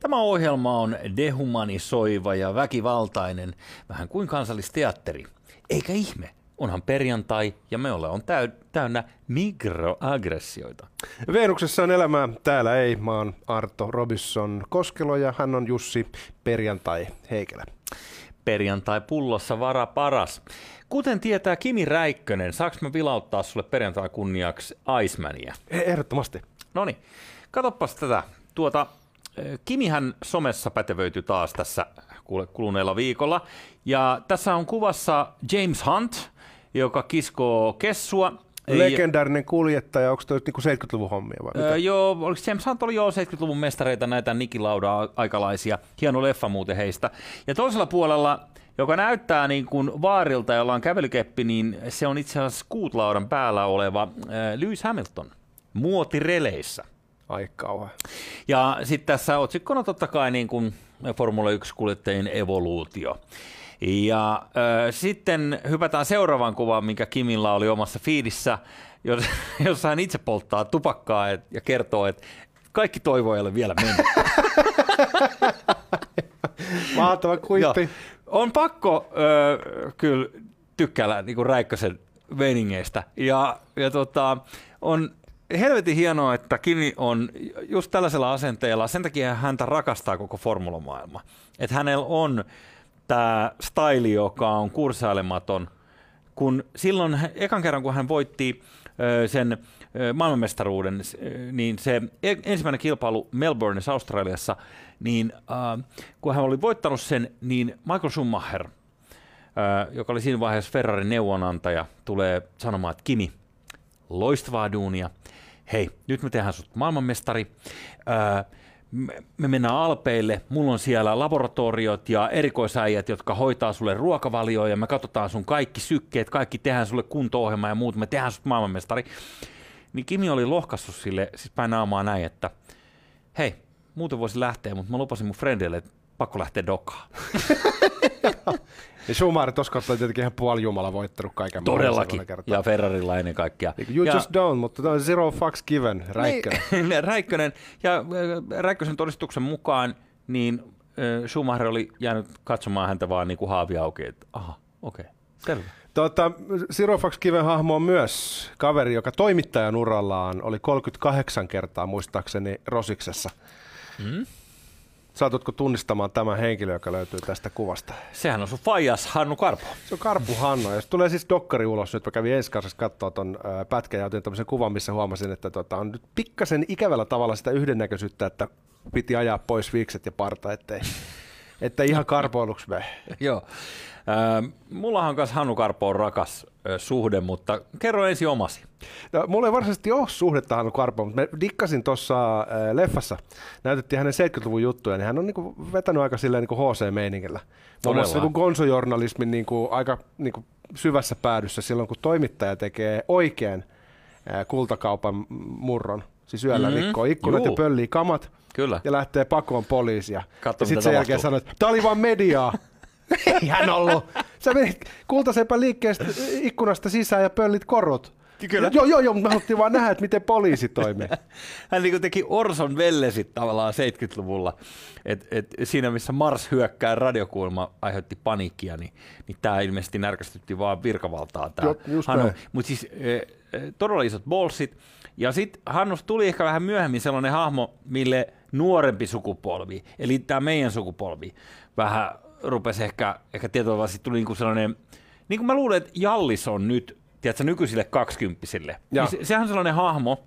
Tämä ohjelma on dehumanisoiva ja väkivaltainen, vähän kuin kansallisteatteri. Eikä ihme, onhan perjantai ja me ollaan täy- täynnä mikroaggressioita. Venuksessa on elämää, täällä ei. Mä oon Arto Robinson Koskelo ja hän on Jussi Perjantai Heikelä. Perjantai pullossa vara paras. Kuten tietää Kimi Räikkönen, saaks mä vilauttaa sulle perjantai kunniaksi Icemania? Ehdottomasti. No niin, katoppas tätä. Tuota, Kimihän somessa pätevöityi taas tässä kuluneella viikolla. Ja tässä on kuvassa James Hunt, joka kiskoo kessua. Legendaarinen kuljettaja, onko toi niinku 70-luvun hommia vai mitä? Öö, joo, oliko James Hunt oli jo 70-luvun mestareita näitä nikilauda aikalaisia. Hieno leffa muuten heistä. Ja toisella puolella, joka näyttää niin kuin vaarilta, jolla on kävelykeppi, niin se on itse asiassa skuutlaudan päällä oleva äh, Lewis Hamilton muotireleissä. Ai kauhean. Ja sitten tässä otsikkona totta kai niin kuin Formula 1-kuljettajien evoluutio. Ja äh, sitten hypätään seuraavaan kuvaan, minkä Kimilla oli omassa fiidissä, jossa hän itse polttaa tupakkaa et, ja kertoo, että kaikki toivo ei ole vielä mennyt. Mahtava kuitti. On pakko äh, kyllä tykkäillä niin Räikkösen veningeistä. Ja, ja tota, on helvetin hienoa, että Kimi on just tällaisella asenteella, sen takia häntä rakastaa koko formulamaailma. Että hänellä on tämä style, joka on kursailematon, kun silloin ekan kerran, kun hän voitti sen maailmanmestaruuden, niin se e-, ensimmäinen kilpailu Melbourneissa Australiassa, niin kun hän oli voittanut sen, niin Michael Schumacher, joka oli siinä vaiheessa Ferrarin neuvonantaja, tulee sanomaan, että Kimi, loistavaa duunia, hei, nyt me tehdään sut maailmanmestari, me mennään Alpeille, mulla on siellä laboratoriot ja erikoisäijät, jotka hoitaa sulle ruokavalioa ja me katsotaan sun kaikki sykkeet, kaikki tehdään sulle kunto ja muut, me tehdään sut maailmanmestari. Niin Kimi oli lohkassut sille siis päin naamaa näin, että hei, muuten voisi lähteä, mutta mä lupasin mun friendille, että pakko lähteä dokaan. Ja Schumacher tuossa on tietenkin ihan puoli jumala voittanut kaiken Todellakin, ja Ferrarilla ennen kaikkea. You ja, just don't, mutta on zero fucks given, Räikkönen. Niin, Räikkönen, ja äh, Räikkösen todistuksen mukaan, niin äh, Schumacher oli jäänyt katsomaan häntä vaan niin kuin haavi auki, että aha, okei, okay, selvä. Tota, Zero Fox Kiven hahmo on myös kaveri, joka toimittajan urallaan oli 38 kertaa muistaakseni Rosiksessa. Mm. Saatutko tunnistamaan tämän henkilön, joka löytyy tästä kuvasta? Sehän on sun faijas Hannu Karpo. Se on Karpu Hanno. Ja tulee siis dokkari ulos. Nyt mä kävin ensi kanssa katsoa ton pätkän ja otin tämmöisen kuvan, missä huomasin, että tota, on nyt pikkasen ikävällä tavalla sitä yhdennäköisyyttä, että piti ajaa pois viikset ja parta, ettei, että ihan karpoiluksi me. Joo. Äh, mullahan kanssa Hannu Karpo on rakas äh, suhde, mutta kerro ensin omasi. No, mulla ei varsinaisesti ole suhdetta Hannu Karpoon, mutta mä dikkasin tuossa äh, leffassa. Näytettiin hänen 70-luvun juttuja, niin hän on niinku vetänyt aika silleen niinku HC-meiningillä. Muun muassa niinku konsojournalismin niinku aika niinku syvässä päädyssä silloin, kun toimittaja tekee oikean äh, kultakaupan murron. Siis yöllä mm-hmm. rikkoo ikkunat Juu. ja pöllii kamat Kyllä. ja lähtee pakoon poliisia. Katso, ja sitten sen jälkeen sanoo, että tämä oli vaan mediaa. Ei hän ollut. Sä menit kultasepä liikkeestä ikkunasta sisään ja pöllit korot. Kyllä. Joo, joo, joo, mutta me haluttiin vaan nähdä, että miten poliisi toimii. Hän niin teki Orson Wellesit tavallaan 70-luvulla. Et, et siinä, missä Mars hyökkää radiokuulma aiheutti paniikkia, niin, niin tämä ilmeisesti närkästytti vaan virkavaltaa. Mutta siis e, e, todella isot bolsit. Ja sitten Hannus tuli ehkä vähän myöhemmin sellainen hahmo, mille nuorempi sukupolvi, eli tämä meidän sukupolvi, vähän rupesi ehkä, ehkä tietyllä tuli niinku sellainen, niin kuin mä luulen, että Jallis on nyt, tiedätkö, nykyisille kaksikymppisille. Niin se, sehän on sellainen hahmo,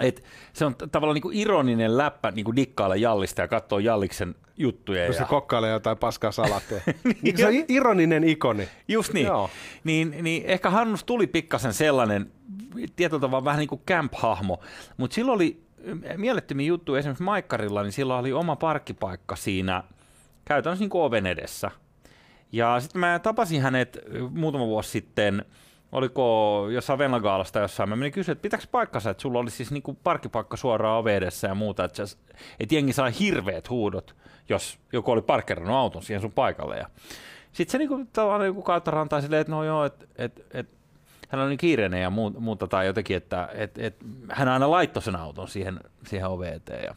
että se on tavallaan niin kuin ironinen läppä niin kuin dikkailla Jallista ja katsoo Jalliksen juttuja. Se ja... kokkailee jotain paskaa salatteja. niin, se on ironinen ikoni. Just niin. Joo. Niin, niin ehkä Hannus tuli pikkasen sellainen, tietyllä tavalla vähän niin kuin camp-hahmo, mutta silloin oli mielettömiä juttuja esimerkiksi Maikkarilla, niin sillä oli oma parkkipaikka siinä – käytännössä niin oven edessä. Ja sitten mä tapasin hänet muutama vuosi sitten, oliko jossain Venlagaalasta jossain, mä menin kysyä, että pitääkö paikkansa, että sulla oli siis niinku parkkipaikka suoraan ove edessä ja muuta, että, että jengi saa hirveät huudot, jos joku oli parkkerannut auton siihen sun paikalle. Ja sitten se niinku, tavallaan joku kautta rantaa silleen, että no joo, että et, et, hän on niin kiireinen ja muuta tai jotenkin, että et, et, hän aina laittoi sen auton siihen, siihen eteen. Ja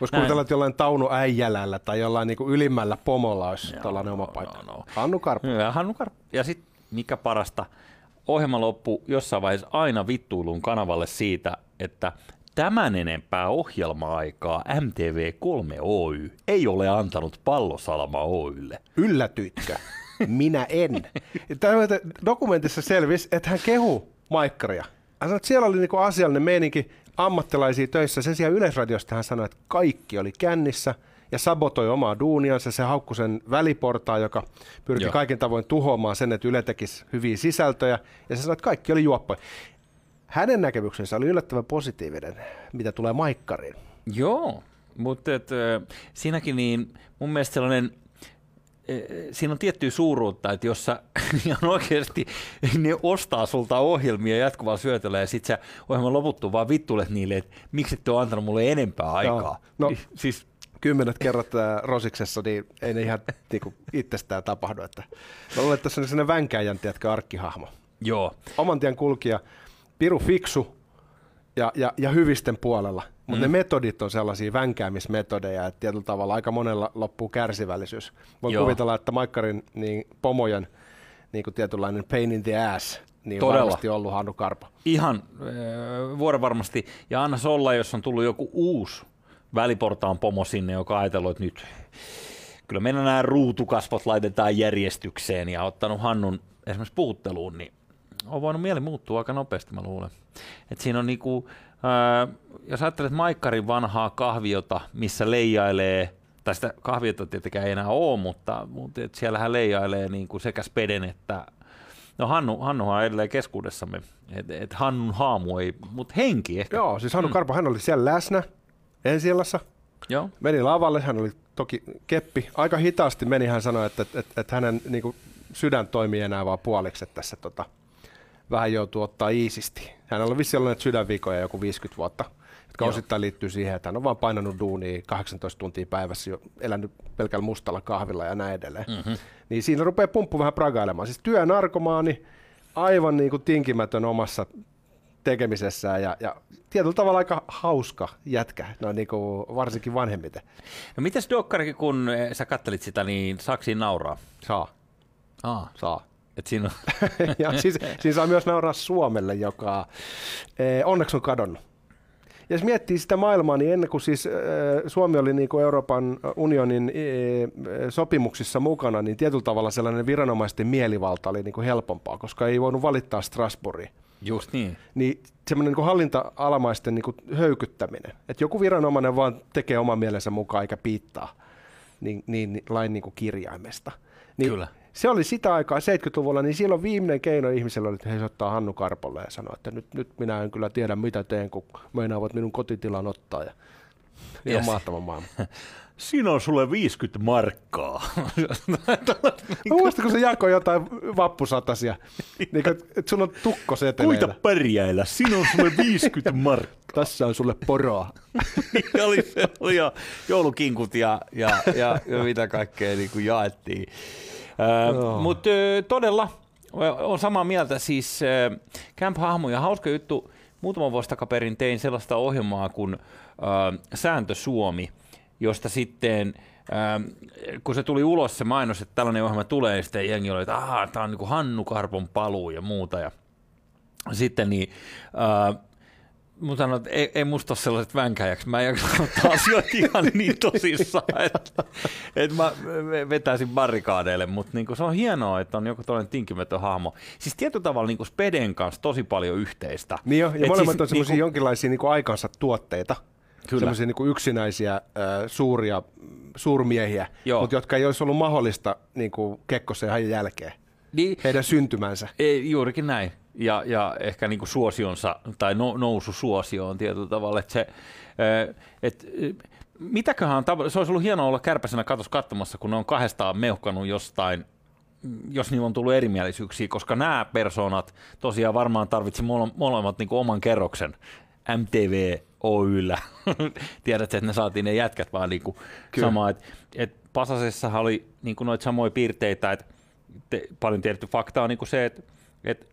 Voisi kuvitella, että jollain Tauno Äijälällä tai jollain niin ylimmällä pomolla olisi tällainen oma paikka. No, no. Hannu Karpo. Ja, Hannu Karpo. Ja sitten mikä parasta, ohjelma loppu jossain vaiheessa aina vittuiluun kanavalle siitä, että tämän enempää ohjelma-aikaa MTV3 Oy ei ole antanut pallosalama Oylle. Yllätyitkö? Minä en. Tämä dokumentissa selvisi, että hän kehu Maikkaria. Hän sanoi, että siellä oli niinku asiallinen meininki, ammattilaisia töissä. Sen sijaan Yleisradiosta hän sanoi, että kaikki oli kännissä ja sabotoi omaa duuniansa. Se haukkui sen väliportaa, joka pyrki Joo. kaiken tavoin tuhoamaan sen, että Yle tekisi hyviä sisältöjä. Ja se sanoi, että kaikki oli juoppoja. Hänen näkemyksensä oli yllättävän positiivinen, mitä tulee Maikkariin. Joo, mutta et, siinäkin niin mun mielestä sellainen siinä on tiettyä suuruutta, että jos sä ihan oikeasti ne ostaa sulta ohjelmia jatkuvaa syötöllä ja sit sä ohjelman loputtuu vaan vittulet niille, että miksi et ole antanut mulle enempää aikaa. No, no siis kymmenet kerrat Rosiksessa, niin ei ne ihan niinku, itsestään tapahdu. Että mä luulen, että tässä on sellainen vänkäjän, tiedätkö, arkkihahmo. Joo. Oman tien kulkija, piru fiksu ja, ja, ja hyvisten puolella. Mutta mm. ne metodit on sellaisia vänkäämismetodeja, että tietyllä tavalla aika monella loppuu kärsivällisyys. Voin Joo. kuvitella, että Maikkarin niin pomojen niin kuin tietynlainen pain in the ass, niin Todella. varmasti ollut Hannu Karpo. Ihan äh, vuoro varmasti. Ja anna olla, jos on tullut joku uusi väliportaan pomo sinne, joka ajatellut, että nyt kyllä meidän nämä ruutukasvot laitetaan järjestykseen ja ottanut Hannun esimerkiksi puutteluun, niin on voinut mieli muuttua aika nopeasti, mä luulen. Et siinä on niinku, jos ajattelet Maikkarin vanhaa kahviota, missä leijailee, tai sitä kahviota tietenkään ei enää ole, mutta, mutta et siellähän leijailee niinku sekä Speden että No Hannu, Hannuhan on edelleen keskuudessamme, että et Hannun haamu ei, mutta henki ehkä. Joo, siis Hannu mm. Karpo, hän oli siellä läsnä ensi Joo. Meni lavalle, hän oli toki keppi. Aika hitaasti meni, hän sanoi, että, että, että, että hänen niin kuin, sydän toimii enää vaan puoliksi tässä tota, vähän joutuu ottaa iisisti. Hän on vissi ollut sydänvikoja joku 50 vuotta, jotka Joo. osittain liittyy siihen, että hän on vaan painanut duunia 18 tuntia päivässä, jo elänyt pelkällä mustalla kahvilla ja näin edelleen. Mm-hmm. Niin siinä rupeaa pumppu vähän pragailemaan. Siis työnarkomaani, aivan niin kuin tinkimätön omassa tekemisessään ja, ja tietyllä tavalla aika hauska jätkä, no niin kuin varsinkin vanhemmiten. No mitäs Dokkari, kun sä kattelit sitä, niin saako nauraa? Saa. Aa. Saa. Et siinä, on... ja siis, siinä saa myös nauraa Suomelle, joka eh, onneksi on kadonnut. Ja jos miettii sitä maailmaa, niin ennen kuin siis eh, Suomi oli niin kuin Euroopan unionin eh, sopimuksissa mukana, niin tietyllä tavalla sellainen viranomaisten mielivalta oli niin kuin helpompaa, koska ei voinut valittaa Strasbourgiin. Just niin. Niin semmoinen niin hallinta-alamaisten niin kuin höykyttäminen, että joku viranomainen vaan tekee oman mielensä mukaan eikä piittaa niin, niin, lain niin kuin kirjaimesta. Niin Kyllä se oli sitä aikaa 70-luvulla, niin silloin viimeinen keino ihmisellä oli, että he ottaa Hannu Karpolle ja sanoi, että nyt, nyt minä en kyllä tiedä mitä teen, kun meinaavat minun kotitilan ottaa. Ja, ihan yes. mahtava maailma. Siinä on sulle 50 markkaa. Muistatko se jakoi jotain vappusatasia? Niin, että sulla on tukko seteleillä. Kuita pärjäillä, siinä on sulle 50 markkaa. Tässä on sulle poroa. Niin oli, se oli jo joulukinkut ja, ja, ja, ja mitä kaikkea niin kuin jaettiin. Mutta todella on samaa mieltä. Siis Camp Hahmo ja hauska juttu. Muutama vuosi takaperin tein sellaista ohjelmaa kuin äh, Sääntö Suomi, josta sitten kun se tuli ulos se mainos, että tällainen ohjelma tulee, niin sitten jengi oli, että tämä on niin kuin Hannu Karpon paluu ja muuta. Ja sitten niin, äh, Mun sanoo, että ei, ei musta ole sellaiset vänkäjäksi. Mä en jaksa ottaa asioita ihan niin tosissaan, että, että mä vetäisin barrikaadeille, mutta niin se on hienoa, että on joku tällainen tinkimätön hahmo. Siis tietyllä tavalla niin Speden kanssa tosi paljon yhteistä. Niin jo, ja Et molemmat siis, on semmoisia niin jonkinlaisia niin aikansa tuotteita. Kyllä. Semmoisia niin yksinäisiä, äh, suuria suurmiehiä, mutta jotka ei olisi ollut mahdollista niin kuin Kekkosen jälkeen. Niin, heidän syntymänsä. Ei, juurikin näin ja, ja ehkä niin kuin suosionsa tai no, nousu suosioon tietyllä tavalla. Että se, et, mitäköhän on, se olisi ollut hienoa olla kärpäsenä katos katsomassa, kun ne on kahdestaan meuhkanut jostain jos niillä on tullut erimielisyyksiä, koska nämä persoonat tosiaan varmaan tarvitsi molemmat niin oman kerroksen MTV Oyllä. Tiedät, että ne saatiin ne jätkät vaan niin kuin samaa. Et, et Pasasessa oli niin kuin noita samoja piirteitä, että te, paljon tiedetty fakta on niin kuin se, että, että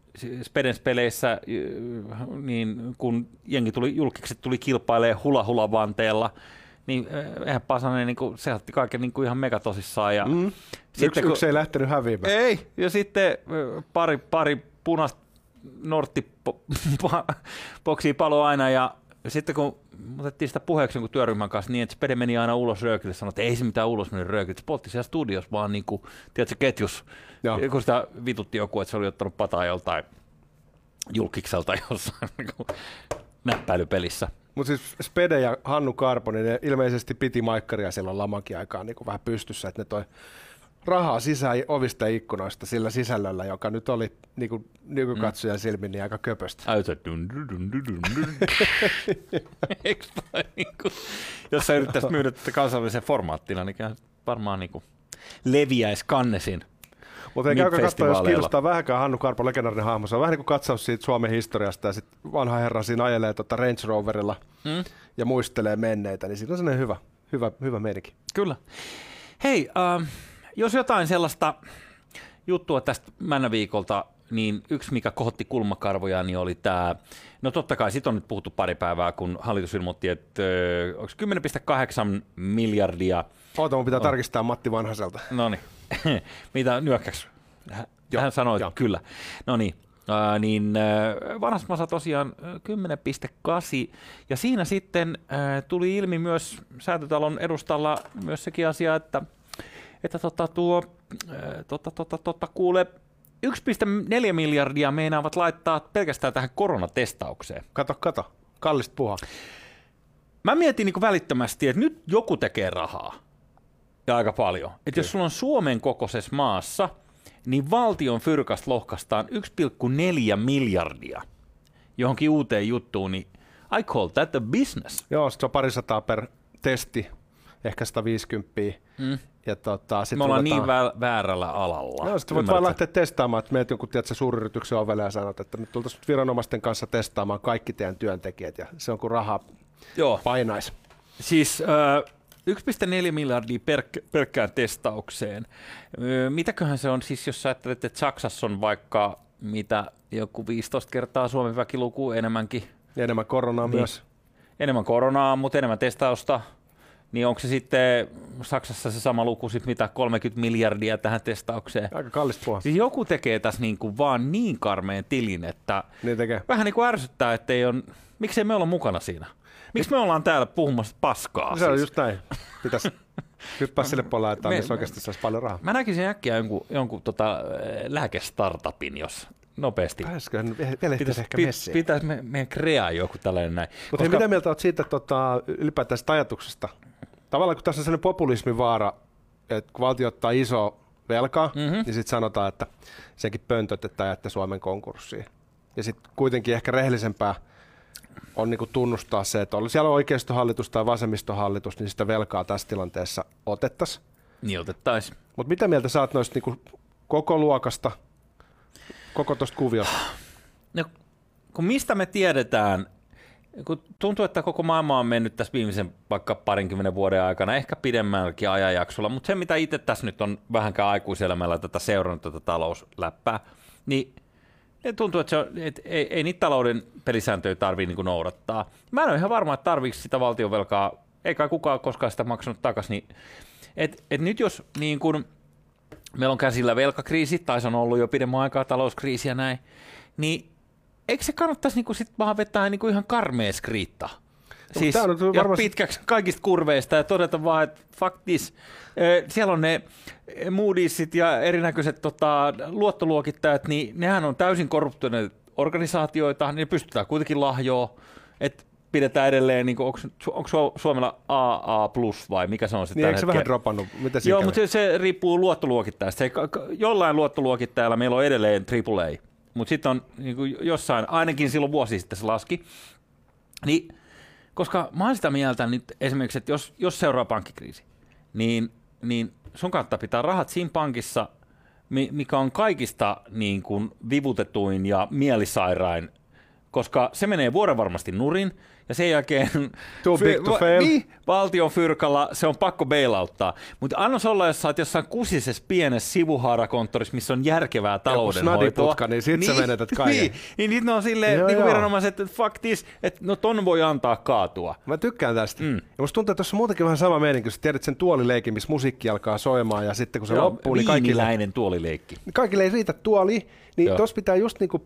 Spedens peleissä, niin kun jengi tuli, julkikset tuli kilpailemaan hula hula vanteella, niin eihän Pasanen, niin kuin, se otti kaiken niin kuin ihan megatosissaan. Ja mm. sitten, yksi, kun, yksi ei lähtenyt häviämään. Ei, ja sitten pari, pari punaista Nortti boksiin palo aina ja sitten kun otettiin sitä puheeksi kun työryhmän kanssa niin, että Spede meni aina ulos röökille, sanoi, että ei se mitään ulos meni röökille, se poltti siellä studios vaan niin kuin, tiedätkö, ketjus, Joo. kun sitä vitutti joku, että se oli ottanut pataa joltain julkikselta jossain niin näppäilypelissä. Mutta siis Spede ja Hannu Karponen ne ilmeisesti piti maikkaria silloin lamakin aikaa niin kuin vähän pystyssä, että ne toi rahaa sisään ovista ja ikkunoista sillä sisällöllä, joka nyt oli niin kuin, nykykatsojan mm. silmin niin aika köpöstä. dun, dun, dun, dun, dun. niin kuin, jos sä yrittäisi myydä tätä kansallisen formaattina, niin varmaan niin kuin leviäisi kannesin. Mutta ei käykö katsoa, jos kiinnostaa vähänkään Hannu Karpo, legendaarinen hahmo. Se on vähän niin kuin katsaus siitä Suomen historiasta ja sitten vanha herra siinä ajelee tota Range Roverilla mm. ja muistelee menneitä, niin siinä on sellainen hyvä, hyvä, hyvä meininki. Kyllä. Hei, uh, jos jotain sellaista juttua tästä männäviikolta, niin yksi, mikä kohotti kulmakarvoja, niin oli tämä, no totta kai, siitä on nyt puhuttu pari päivää, kun hallitus ilmoitti, että onko 10,8 miljardia. Oota, mun pitää on. tarkistaa Matti Vanhaselta. No niin, mitä nyökkäks? Hän jo, sanoi, että kyllä. No niin, Äh, niin äh, tosiaan 10,8 ja siinä sitten äh, tuli ilmi myös säätötalon edustalla myös sekin asia, että että tota, tuo, tota, tota, tota, kuule, 1,4 miljardia meinaavat laittaa pelkästään tähän koronatestaukseen. Kato, kato. Kallista puha. Mä mietin niin välittömästi, että nyt joku tekee rahaa. Ja aika paljon. Että jos sulla on Suomen kokoisessa maassa, niin valtion fyrkasta lohkastaan 1,4 miljardia johonkin uuteen juttuun, niin I call that a business. Joo, se on parisataa per testi, ehkä 150. Mm. Ja tota, sit Me ollaan ruvetaan... niin vä- väärällä alalla. Joo, sitten voit vaan lähteä testaamaan, että meet jonkun tiedät, suuryrityksen ovelle ja sanot, että nyt tultaisiin viranomaisten kanssa testaamaan kaikki teidän työntekijät ja se on kuin raha Joo. painaisi. Siis äh, 1,4 miljardia per, pelkkään testaukseen. Mitäköhän se on siis, jos sä ajattelet, että Saksassa on vaikka mitä joku 15 kertaa Suomen väkiluku enemmänkin. Enemmän koronaa niin, myös. Enemmän koronaa, mutta enemmän testausta niin onko se sitten Saksassa se sama luku, sit mitä 30 miljardia tähän testaukseen? Aika kallista puhua. Siis joku tekee tässä niin kuin vaan niin karmeen tilin, että niin tekee. vähän niin kuin ärsyttää, että ei on, miksei me olla mukana siinä? Miksi me ollaan täällä puhumassa paskaa? Se on siis? just näin. Pitäisi hyppää sille puolelle, että missä oikeasti saisi paljon rahaa. Mä näkisin äkkiä jonkun, jonkun tota, lääkestartupin, jos nopeasti. Pääsiköhän pitäisi, ehkä messiin? Pitäisi me, meidän kreaa joku tällainen näin. Mutta Koska... mitä mieltä olet siitä tota, ylipäätään ajatuksesta, tavallaan kun tässä on sellainen populismin vaara, että kun valtio ottaa iso velkaa, mm-hmm. niin sitten sanotaan, että senkin pöntötetään että Suomen konkurssiin. Ja sitten kuitenkin ehkä rehellisempää on niinku tunnustaa se, että oli siellä oikeistohallitus tai vasemmistohallitus, niin sitä velkaa tässä tilanteessa otettaisiin. Niin otettaisiin. Mutta mitä mieltä saat noista niinku koko luokasta, koko tuosta kuviosta? No, kun mistä me tiedetään, kun tuntuu, että koko maailma on mennyt tässä viimeisen vaikka parinkymmenen vuoden aikana, ehkä pidemmälläkin ajanjaksolla, mutta se mitä itse tässä nyt on vähänkään aikuiselämällä tätä seurannut tätä talousläppää, niin tuntuu, että, se on, että ei, ei niitä talouden pelisääntöjä tarvitse niin noudattaa. Mä en ole ihan varma, että tarviiko sitä valtionvelkaa, eikä kukaan koskaan sitä maksanut takaisin. Et, et nyt jos niin kun, meillä on käsillä velkakriisi, tai se on ollut jo pidemmän aikaa talouskriisi ja näin, niin eikö se kannattaisi niinku sit vaan vetää niinku ihan karmea skriitta? Siis, ja varmasti... pitkäksi kaikista kurveista ja todeta vaan, että fuck this. Siellä on ne Moodysit ja erinäköiset tota, luottoluokittajat, niin nehän on täysin korruptoituneita organisaatioita, niin pystytään kuitenkin lahjoa, että pidetään edelleen, niin onko, onko Suomella AA plus vai mikä se on se Niin eikö se vähän dropannut? Mitä Joo, mutta se, se riippuu luottoluokittajasta. Se, jollain luottoluokittajalla meillä on edelleen AAA mutta sitten on niin kuin jossain, ainakin silloin vuosi sitten se laski. Niin, koska mä oon sitä mieltä nyt esimerkiksi, että jos, jos seuraa pankkikriisi, niin, niin sun kannattaa pitää rahat siinä pankissa, mikä on kaikista niin kuin vivutetuin ja mielisairain koska se menee vuoren varmasti nurin, ja sen jälkeen Too big to fail. Niin, valtion fyrkalla se on pakko bailouttaa. Mutta annos olla, jos sä oot jossain kusisessa pienessä sivuhaarakonttorissa, missä on järkevää taloudenhoitoa. niin sit sä menetät kaiken. Niin, niin nyt ne on silleen, Joo, niin kuin viranomaiset, että fuck this, että no ton voi antaa kaatua. Mä tykkään tästä. Mm. Ja musta tuntuu, että tuossa on muutenkin vähän sama meininki, kun sä tiedät sen tuolileikin, missä musiikki alkaa soimaan ja sitten kun se Joo, loppuu, niin kaikille, tuolileikki. kaikille ei riitä tuoli, niin tuossa pitää just niinku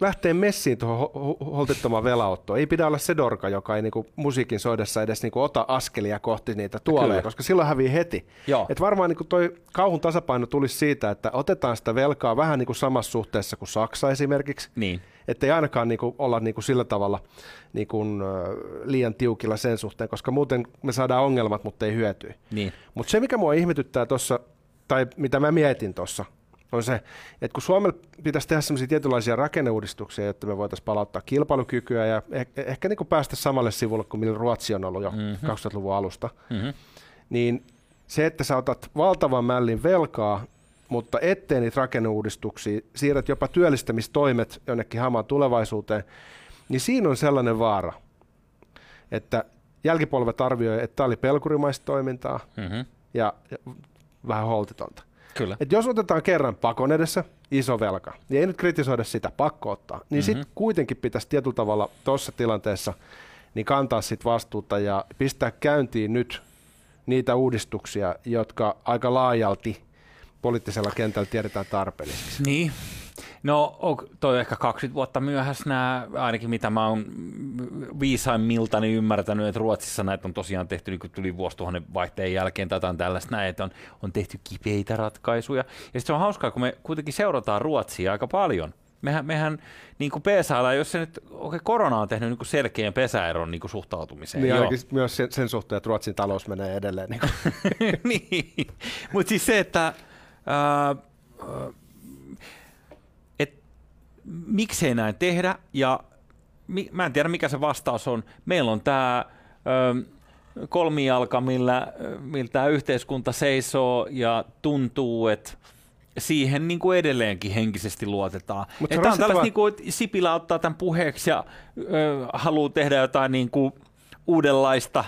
lähteä messiin tuohon ho- ho- holtittomaan velaottoon. Ei pidä olla se dorka, joka ei niinku musiikin soidessa edes niinku ota askelia kohti niitä tuoleja, Kyllä. koska silloin hävii heti. Joo. Et varmaan niinku toi kauhun tasapaino tulisi siitä, että otetaan sitä velkaa vähän niinku samassa suhteessa kuin Saksa esimerkiksi. Niin. Että ei ainakaan niinku olla niinku sillä tavalla niinku, ö, liian tiukilla sen suhteen, koska muuten me saadaan ongelmat, mutta ei hyötyä. Niin. Mutta se, mikä mua ihmetyttää tuossa, tai mitä mä mietin tuossa, on se, että kun Suomella pitäisi tehdä sellaisia tietynlaisia rakenneuudistuksia, jotta me voitaisiin palauttaa kilpailukykyä ja eh- ehkä niin päästä samalle sivulle kuin millä Ruotsi on ollut jo mm-hmm. 2000-luvun alusta, Mm-hmm. niin se, että sä otat valtavan mällin velkaa, mutta ettei niitä rakenneuudistuksia, siirrät jopa työllistämistoimet jonnekin hamaan tulevaisuuteen, niin siinä on sellainen vaara, että jälkipolvet arvioi, että tämä oli pelkurimaista toimintaa Mm-hmm. ja, ja vähän holtitonta. Kyllä. Et jos otetaan kerran pakon edessä iso velka, niin ei nyt kritisoida sitä, pakko ottaa, niin mm-hmm. sitten kuitenkin pitäisi tietyllä tavalla tuossa tilanteessa niin kantaa sit vastuuta ja pistää käyntiin nyt niitä uudistuksia, jotka aika laajalti poliittisella kentällä tiedetään tarpeellisiksi. Niin. No, on toi ehkä 20 vuotta myöhässä nämä, ainakin mitä mä oon viisaimmiltani ymmärtänyt, että Ruotsissa näitä on tosiaan tehty, niin kun tuli vuosituhannen vaihteen jälkeen tai jotain tällaista näin, että on, on tehty kipeitä ratkaisuja. Ja sitten se on hauskaa, kun me kuitenkin seurataan Ruotsia aika paljon. Mehän, mehän niin kuin PSAlla, jos se nyt, okei, korona on tehnyt niin kuin selkeän pesäeron niin kuin suhtautumiseen. Niin joo. ainakin myös sen, sen suhteen, että Ruotsin talous menee edelleen. Niin niin. Mutta siis se, että et, miksei näin tehdä, ja mi, mä en tiedä mikä se vastaus on. Meillä on tämä kolmijalka, millä, millä tämä yhteiskunta seisoo ja tuntuu, että siihen niin kuin edelleenkin henkisesti luotetaan. Mut se Että on tällaista, niin kuin, että Sipilä ottaa tämän puheeksi ja ö, haluaa tehdä jotain niin kuin uudenlaista,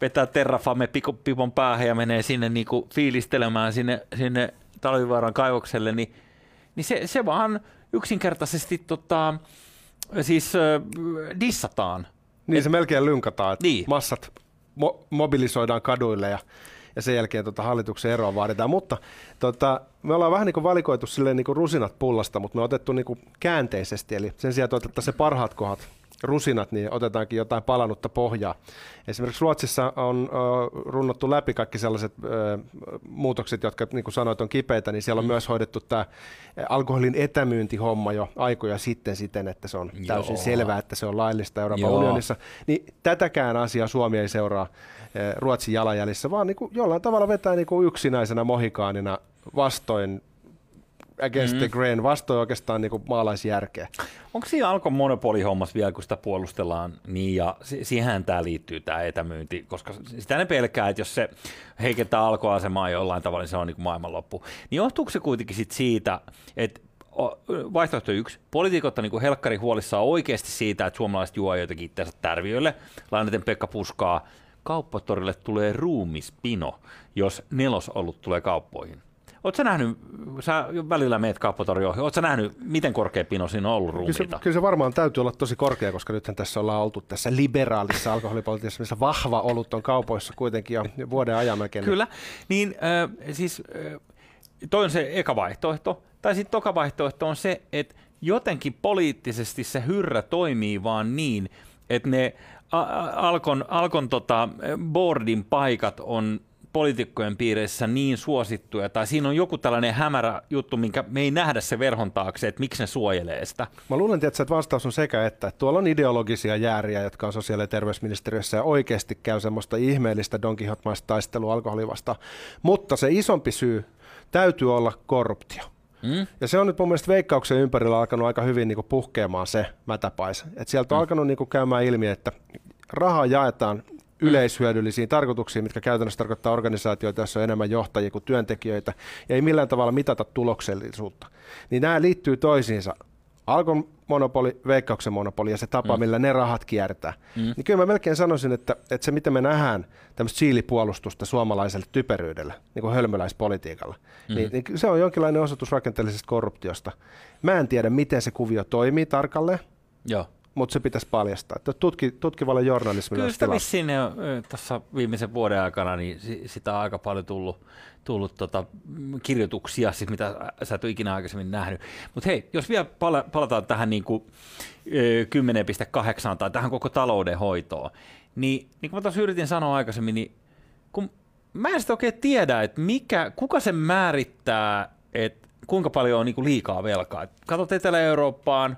vetää Terrafame piko- pipon päähän ja menee sinne niin kuin fiilistelemään sinne, sinne Talvivaaran kaivokselle, niin, niin se, se vaan yksinkertaisesti tota, siis ö, dissataan. Niin se melkein lynkataan, että Niin. massat mo- mobilisoidaan kaduille ja, ja sen jälkeen tota hallituksen eroa vaaditaan. Mutta tota, me ollaan vähän niin kuin valikoitu silleen niin kuin rusinat pullasta, mutta me on otettu niin kuin käänteisesti. Eli sen sijaan, että otettaisiin se parhaat kohdat rusinat, niin otetaankin jotain palannutta pohjaa. Esimerkiksi Ruotsissa on runnottu läpi kaikki sellaiset muutokset, jotka niin kuin sanoit on kipeitä, niin siellä on myös hoidettu tämä alkoholin etämyyntihomma jo aikoja sitten siten, että se on täysin Joo. selvää, että se on laillista Euroopan Joo. unionissa. Niin tätäkään asiaa Suomi ei seuraa Ruotsin jalanjäljissä, vaan niin kuin jollain tavalla vetää niin kuin yksinäisenä mohikaanina vastoin against mm. the grain, vastoin oikeastaan niin kuin maalaisjärkeä. Onko siinä Alkon monopolihommassa vielä, kun sitä puolustellaan, niin ja si- siihen tämä liittyy tämä etämyynti, koska sitä ne pelkää, että jos se heikentää alkoasemaa jollain tavalla, niin se on niin kuin maailmanloppu. Niin johtuuko se kuitenkin sit siitä, että vaihtoehto yksi, poliitikot on niin helkkari huolissaan oikeasti siitä, että suomalaiset juo jotenkin itseänsä tärviöille, lainaten Pekka Puskaa, kauppatorille tulee ruumispino, jos nelosolut tulee kauppoihin. Oletko nähnyt, sä välillä meet kauppatori ohi, oletko nähnyt, miten korkea pino siinä on ollut Kyllä se, kyllä se varmaan täytyy olla tosi korkea, koska nythän tässä ollaan oltu tässä liberaalissa alkoholipolitiikassa, missä vahva olut on kaupoissa kuitenkin jo vuoden ajan melkein. Kyllä, niin äh, siis äh, toi on se eka vaihtoehto. Tai sitten toka vaihtoehto on se, että jotenkin poliittisesti se hyrrä toimii vaan niin, että ne Alkon, Alkon tota, boardin paikat on poliitikkojen piireissä niin suosittuja, tai siinä on joku tällainen hämärä juttu, minkä me ei nähdä se verhon taakse, että miksi ne suojelee sitä. Mä luulen, tietysti, että vastaus on sekä että, että tuolla on ideologisia jääriä, jotka on sosiaali- ja terveysministeriössä ja oikeasti käy semmoista ihmeellistä Don Quixote-maista taistelua alkoholia vastaan. Mutta se isompi syy täytyy olla korruptio. Mm? Ja se on nyt mun mielestä veikkauksen ympärillä alkanut aika hyvin niin puhkeamaan se mätäpais. Et sieltä on mm. alkanut niin käymään ilmi, että rahaa jaetaan yleishyödyllisiin tarkoituksiin, mitkä käytännössä tarkoittaa organisaatioita, joissa on enemmän johtajia kuin työntekijöitä, ja ei millään tavalla mitata tuloksellisuutta. Niin nämä liittyy toisiinsa Alkon monopoli, Veikkauksen monopoli ja se tapa, mm. millä ne rahat kiertää. Mm. Niin kyllä mä melkein sanoisin, että, että se miten me nähdään tämmöistä siilipuolustusta suomalaiselle typeryydelle, niin kuin hölmöläispolitiikalla, mm. niin, niin se on jonkinlainen osoitus rakenteellisesta korruptiosta. Mä en tiedä, miten se kuvio toimii tarkalleen. Joo mutta se pitäisi paljastaa. Tutki, tutkivalle journalismille Kyllä sitä vissiin tuossa viimeisen vuoden aikana niin sitä on aika paljon tullut, tullut tota, kirjoituksia, siis mitä sä et ole ikinä aikaisemmin nähnyt. Mutta hei, jos vielä pala- palataan tähän niin kuin, 10.8 tai tähän koko talouden hoitoon, niin, niin kuin mä tuossa yritin sanoa aikaisemmin, niin kun mä en sitä oikein tiedä, että mikä, kuka sen määrittää, että kuinka paljon on niin kuin liikaa velkaa. Katsot Etelä-Eurooppaan,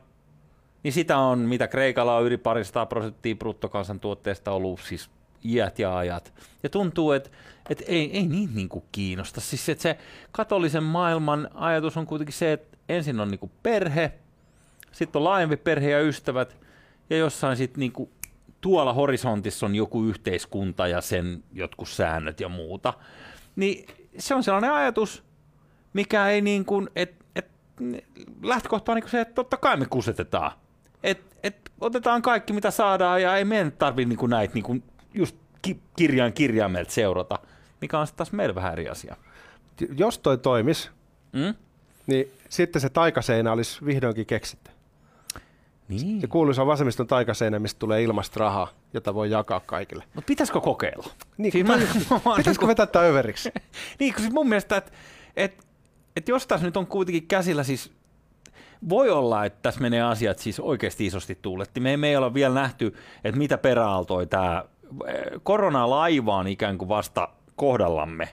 niin sitä on, mitä Kreikalla on yli parista prosenttia bruttokansantuotteesta ollut siis iät ja ajat. Ja tuntuu, että, että ei, ei niin, niin kuin kiinnosta. Siis että se katolisen maailman ajatus on kuitenkin se, että ensin on niin kuin perhe, sitten on laajempi perhe ja ystävät, ja jossain sitten niin kuin tuolla horisontissa on joku yhteiskunta ja sen jotkut säännöt ja muuta. Niin se on sellainen ajatus, mikä ei niin kuin, että et, lähtökohta on niin kuin se, että totta kai me kusetetaan et, et otetaan kaikki, mitä saadaan, ja ei meidän tarvitse niinku näitä niinku just ki- kirjan kirjaimelta seurata, mikä on taas meillä vähän eri asia. Jos toi toimis, mm? niin sitten se taikaseinä olisi vihdoinkin keksitty. Niin. Se kuuluisa vasemmiston taikaseinä, mistä tulee ilmasta rahaa, jota voi jakaa kaikille. Mutta pitäisikö kokeilla? Niin, siis mä, mä, pitäisikö vetää tämä överiksi? niin, kun siis mun mielestä, että et, et jos tässä nyt on kuitenkin käsillä siis voi olla, että tässä menee asiat siis oikeasti isosti tuuletti. Me, me ei olla vielä nähty, että mitä peräaaltoi tämä koronalaiva on ikään kuin vasta kohdallamme.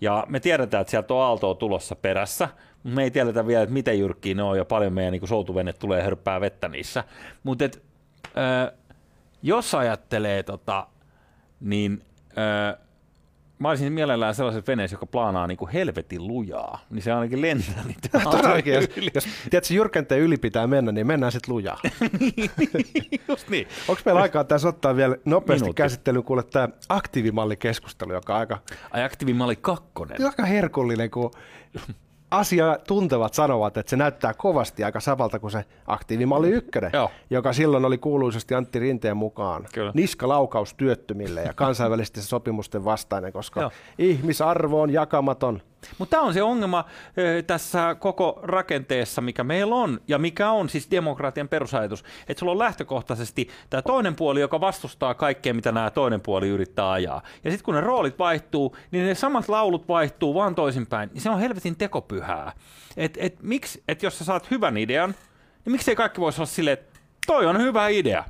Ja me tiedetään, että sieltä on aaltoa tulossa perässä, mutta me ei tiedetä vielä, että miten jyrkkiä ne on ja paljon meidän niin soutuvenne tulee hörppää vettä niissä. Mutta jos ajattelee, tota, niin mä olisin mielellään sellaisessa veneessä, joka plaanaa niin kuin helvetin lujaa, niin se ainakin lentää niitä Todellakin, jos, jos tiedätkö, jyrkänteen yli pitää mennä, niin mennään sitten lujaa. niin, just niin. Onko meillä aikaa tässä ottaa vielä nopeasti Minuutti. käsittelyyn kuule tämä aktiivimallikeskustelu, joka on aika... Ai aktiivimalli kakkonen. Aika herkullinen, kun asia tuntevat sanovat, että se näyttää kovasti aika samalta kuin se aktiivimalli ykkönen, Joo. joka silloin oli kuuluisesti Antti Rinteen mukaan Kyllä. niskalaukaus työttömille ja kansainvälisten sopimusten vastainen, koska Joo. ihmisarvo on jakamaton. Mutta tämä on se ongelma tässä koko rakenteessa, mikä meillä on, ja mikä on siis demokratian perusajatus, että sulla on lähtökohtaisesti tämä toinen puoli, joka vastustaa kaikkea, mitä nämä toinen puoli yrittää ajaa. Ja sitten kun ne roolit vaihtuu, niin ne samat laulut vaihtuu vaan toisinpäin, niin se on helvetin tekopyhää. Että et, miksi, että jos sä saat hyvän idean, niin miksei kaikki voisi olla silleen, että toi on hyvä idea.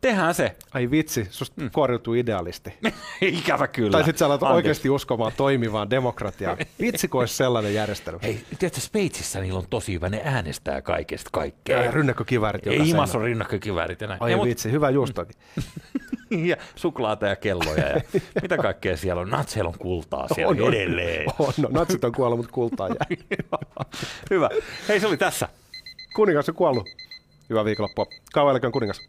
Tehdään se. Ai vitsi, susta mm. kuoriutuu idealisti. Ikävä kyllä. Tai sitten sä alat oikeasti uskomaan toimivaan demokratiaan. Vitsi, kun olisi sellainen järjestely. Hei, tiedätkö, Sveitsissä niillä on tosi hyvä, ne äänestää kaikesta kaikkea. Ja rynnäkkökiväärit. Ei imas on rynnäkkökiväärit ja näin. Ai ja vitsi, mut... hyvä juustokin. ja suklaata ja kelloja ja mitä kaikkea siellä on. Natseilla on kultaa siellä on, edelleen. On, no, natsit on kuollut, mutta kultaa jää. hyvä. Hei, se oli tässä. Kuningas on kuollut. Hyvää viikonloppua. Kauan kuningas.